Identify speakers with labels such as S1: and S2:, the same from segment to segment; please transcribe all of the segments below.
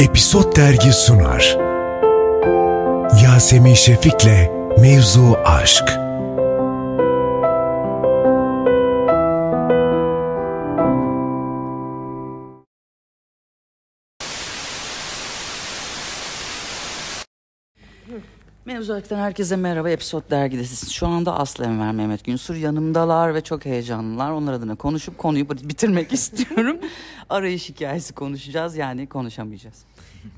S1: Episod Dergi sunar. Yasemin Şefik'le Mevzu Aşk.
S2: Mevzuattan herkese merhaba. Episod dergidesiniz. Şu anda Aslı Enver Mehmet Günsur yanımdalar ve çok heyecanlılar. Onlar adına konuşup konuyu bitirmek istiyorum. Arayış hikayesi konuşacağız yani konuşamayacağız.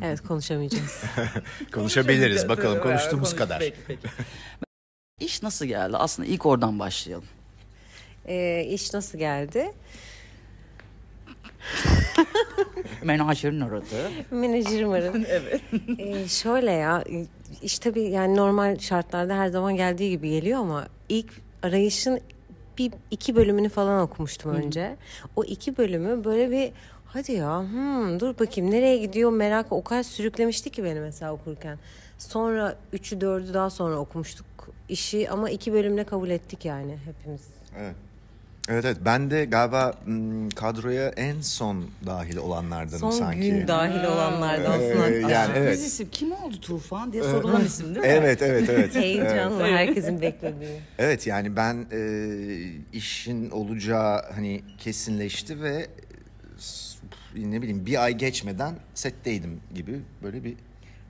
S3: Evet konuşamayacağız.
S4: Konuşabiliriz bakalım konuştuğumuz
S2: Konuş-
S4: kadar.
S2: Peki, peki. İş nasıl geldi? Aslında ilk oradan başlayalım.
S3: Ee, iş nasıl geldi?
S2: Menajerin aradı.
S3: Menajerim aradı. evet. Ee, şöyle ya iş tabii yani normal şartlarda her zaman geldiği gibi geliyor ama ilk arayışın bir iki bölümünü falan okumuştum önce. O iki bölümü böyle bir hadi ya hmm, dur bakayım nereye gidiyor merak o kadar sürüklemişti ki beni mesela okurken. Sonra üçü dördü daha sonra okumuştuk işi ama iki bölümle kabul ettik yani hepimiz.
S4: Evet. Evet evet ben de galiba hmm, kadroya en son dahil olanlardanım
S3: Son
S4: sanki.
S3: gün dahil olanlardansın
S4: Ee,
S3: hatta.
S4: yani evet.
S2: İsim kim oldu Tufan diye sorulan isim değil mi?
S4: Evet evet evet.
S3: Heyecanla herkesin beklediği.
S4: Evet yani ben e, işin olacağı hani kesinleşti ve s- ne bileyim bir ay geçmeden setteydim gibi böyle bir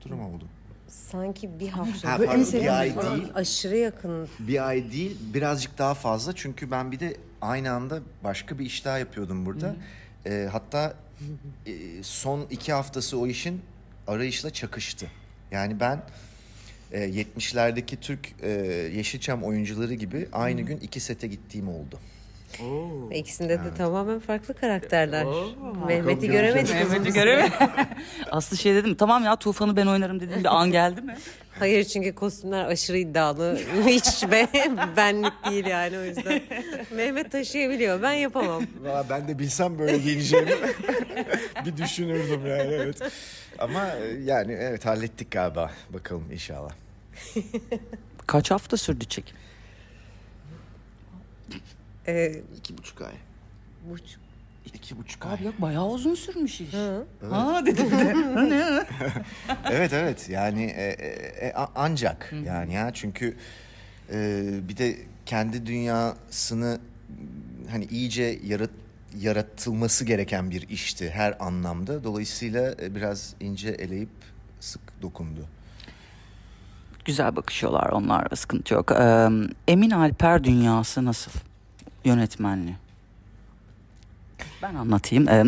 S4: durum oldu.
S3: Sanki bir hafta.
S4: Ha, pardon,
S2: sevdiğim
S4: bir ay değil.
S3: Aşırı yakın.
S4: Bir ay değil birazcık daha fazla çünkü ben bir de aynı anda başka bir iş daha yapıyordum burada. Ee, hatta e, son iki haftası o işin arayışla çakıştı. Yani ben e, 70'lerdeki Türk e, Yeşilçam oyuncuları gibi aynı gün iki sete gittiğim oldu.
S3: Ve İkisinde de tamamen farklı karakterler. Mehmet'i
S4: Bakalım
S3: göremedik.
S2: Mehmet'i
S3: süre.
S2: göreme. Aslı şey dedim tamam ya Tufan'ı ben oynarım dediğim bir an geldi mi?
S3: Hayır çünkü kostümler aşırı iddialı. Hiç be, benlik değil yani o yüzden. Mehmet taşıyabiliyor. Ben yapamam.
S4: Valla ben de bilsem böyle giyineceğimi bir düşünürdüm yani evet. Ama e, yani evet hallettik galiba. Bakalım inşallah.
S2: Kaç hafta sürdü çekim?
S3: Ee,
S4: İki buçuk ay.
S3: buçuk.
S4: İki buçuk ay.
S2: Abi yok bayağı uzun sürmüş iş.
S3: Hı.
S2: Ha dedim de. Ha, ne?
S4: Evet evet yani e, e, e, ancak yani ya çünkü e, bir de kendi dünyasını hani iyice yarat yaratılması gereken bir işti her anlamda. Dolayısıyla e, biraz ince eleyip sık dokundu.
S2: Güzel bakışıyorlar onlar sıkıntı yok. Ee, Emin Alper dünyası nasıl? Yönetmenliği. Ben anlatayım. Ee,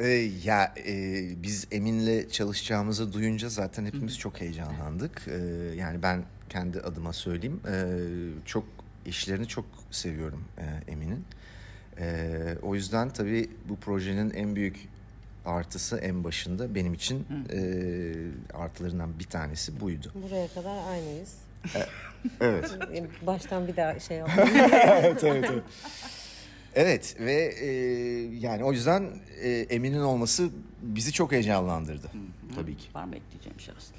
S4: E, ya e, biz Emin'le çalışacağımızı duyunca zaten hepimiz çok heyecanlandık. E, yani ben kendi adıma söyleyeyim. E, çok işlerini çok seviyorum e, Emin'in. E, o yüzden tabii bu projenin en büyük artısı en başında benim için e, artılarından bir tanesi buydu.
S3: Buraya kadar aynıyız.
S4: Evet.
S3: Ee, Baştan bir daha şey yapalım.
S4: evet, evet, evet. Evet ve e, yani o yüzden e, Emin'in olması bizi çok heyecanlandırdı. Tabii ki.
S2: Var mı ekleyeceğim şey Aslı?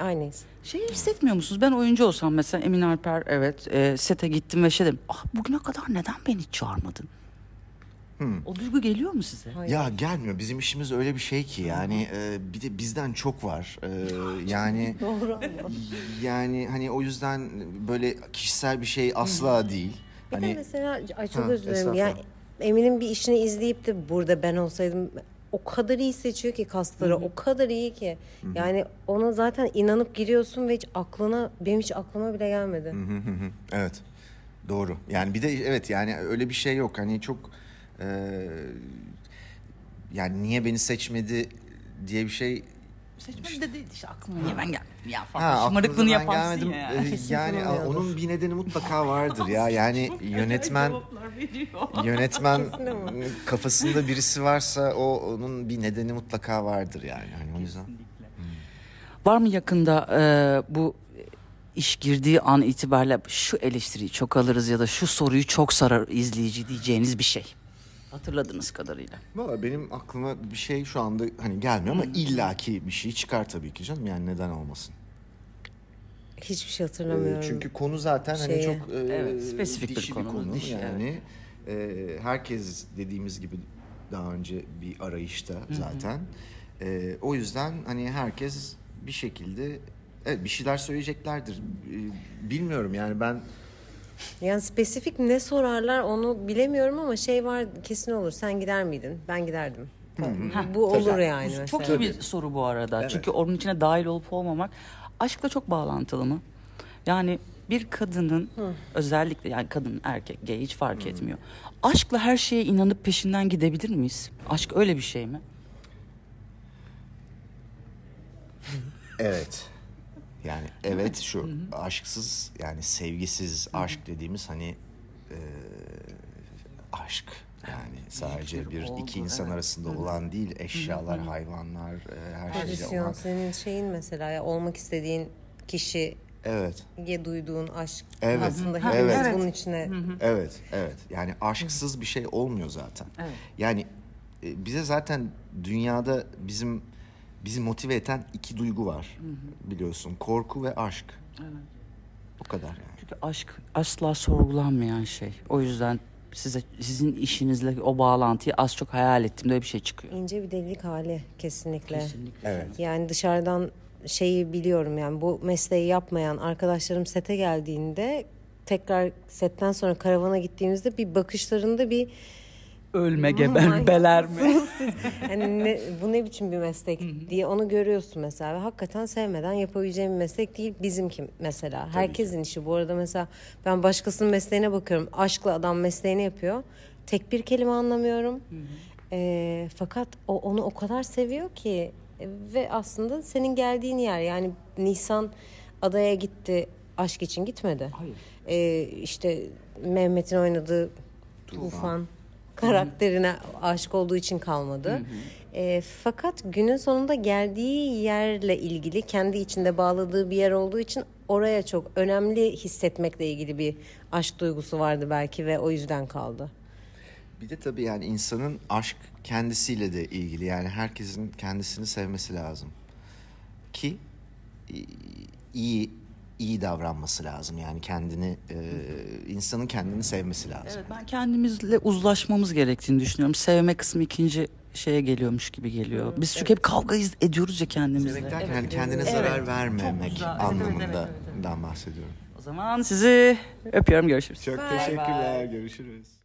S3: Aynıyız.
S2: Şeyi hissetmiyor musunuz? Ben oyuncu olsam mesela Emin Alper evet e, sete gittim ve şey dedim. Ah bugüne kadar neden beni hiç çağırmadın? O duygu geliyor mu size?
S3: Hayır.
S4: Ya gelmiyor. Bizim işimiz öyle bir şey ki yani e, bir de bizden çok var. E, yani
S3: Doğru
S4: yani hani o yüzden böyle kişisel bir şey asla değil.
S3: Bir de
S4: Hani
S3: mesela ay çok özür dilerim. Yani. Emin'in bir işini izleyip de burada ben olsaydım o kadar iyi seçiyor ki kasları. O kadar iyi ki. Yani ona zaten inanıp giriyorsun ve hiç aklına benim hiç aklıma bile gelmedi.
S4: Hı hı hı. evet. Doğru. Yani bir de evet yani öyle bir şey yok. Hani çok e, yani niye beni seçmedi diye bir şey
S2: Seçmedi de değil işte aklıma niye ben gelmedim ya falan.
S4: Ha,
S2: Şımarıklığını yaparsın
S4: gelmedim.
S2: ya.
S4: Ee,
S3: Kesin
S4: yani
S3: kullanıyordur.
S4: onun bir nedeni mutlaka vardır ya. Yani yönetmen yönetmen kafasında birisi varsa o onun bir nedeni mutlaka vardır yani. Hani o yüzden.
S2: Var mı yakında e, bu iş girdiği an itibariyle şu eleştiriyi çok alırız ya da şu soruyu çok sarar izleyici diyeceğiniz bir şey? Hatırladığınız kadarıyla.
S4: Valla benim aklıma bir şey şu anda hani gelmiyor ama illaki bir şey çıkar tabii ki canım. Yani neden olmasın.
S3: Hiçbir şey
S4: Ee,
S3: hatırlamıyorum.
S4: çünkü konu zaten hani
S3: Şeyi.
S4: çok e,
S2: Evet, spesifik bir
S4: dişi
S2: konu, diş,
S4: yani e, herkes dediğimiz gibi daha önce bir arayışta zaten. E, o yüzden hani herkes bir şekilde evet, bir şeyler söyleyeceklerdir. E, bilmiyorum yani ben
S3: Yani spesifik ne sorarlar onu bilemiyorum ama şey var kesin olur. Sen gider miydin? Ben giderdim. Bu olur yani mesela.
S2: Çok iyi bir soru bu arada. Çünkü onun içine dahil olup olmamak aşkla çok bağlantılı mı? Yani bir kadının özellikle yani kadın erkek gay hiç fark etmiyor. Aşkla her şeye inanıp peşinden gidebilir miyiz? Aşk öyle bir şey mi?
S4: Evet. Yani evet şu aşksız yani sevgisiz aşk dediğimiz hani e, aşk. Yani sadece bir iki insan arasında olan değil eşyalar, hayvanlar, e, her şeyle
S3: Pozisyon
S4: olan.
S3: senin şeyin mesela ya olmak istediğin kişiye
S4: Evet.
S3: duyduğun aşk
S4: Evet,
S3: aslında hepimiz
S4: evet.
S3: bunun içine
S4: Evet, evet. Yani aşksız bir şey olmuyor zaten. Yani e, bize zaten dünyada bizim bizi motive eden iki duygu var. Biliyorsun. Korku ve aşk. O kadar yani.
S2: Çünkü aşk asla sorgulanmayan şey. O yüzden size sizin işinizle o bağlantıyı az çok hayal ettiğimde öyle bir şey çıkıyor.
S3: ince bir delilik hali kesinlikle.
S4: Evet.
S3: Yani dışarıdan şeyi biliyorum yani bu mesleği yapmayan arkadaşlarım sete geldiğinde tekrar setten sonra karavana gittiğimizde bir bakışlarında bir
S2: Ölme, geber, beler mi?
S3: mısınız siz? Yani ne, bu ne biçim bir meslek diye onu görüyorsun mesela ve hakikaten sevmeden yapabileceğim bir meslek değil bizimki mesela. Herkesin işi bu arada mesela ben başkasının mesleğine bakıyorum. Aşkla adam mesleğini yapıyor. Tek bir kelime anlamıyorum. Ee, fakat o onu o kadar seviyor ki E, ve aslında senin geldiğin yer yani Nisan adaya gitti aşk için gitmedi.
S2: Hayır.
S3: Ee, işte Mehmet'in oynadığı Tufan karakterine aşık olduğu için kalmadı. Ee, fakat günün sonunda geldiği yerle ilgili kendi içinde bağladığı bir yer olduğu için oraya çok önemli hissetmekle ilgili bir aşk duygusu vardı belki ve o yüzden kaldı.
S4: Bir de tabii yani insanın aşk kendisiyle de ilgili. Yani herkesin kendisini sevmesi lazım. Ki e, iyi iyi davranması lazım. Yani kendini e, insanın kendini sevmesi lazım.
S2: Evet, ben kendimizle uzlaşmamız gerektiğini düşünüyorum. Sevme kısmı ikinci şeye geliyormuş gibi geliyor. Biz çünkü hep kavga ediyoruz ya kendimizle.
S4: Sevmek derken hani kendine zarar vermemek anlamında bahsediyorum.
S2: O zaman sizi öpüyorum görüşürüz.
S4: Çok teşekkürler. Görüşürüz.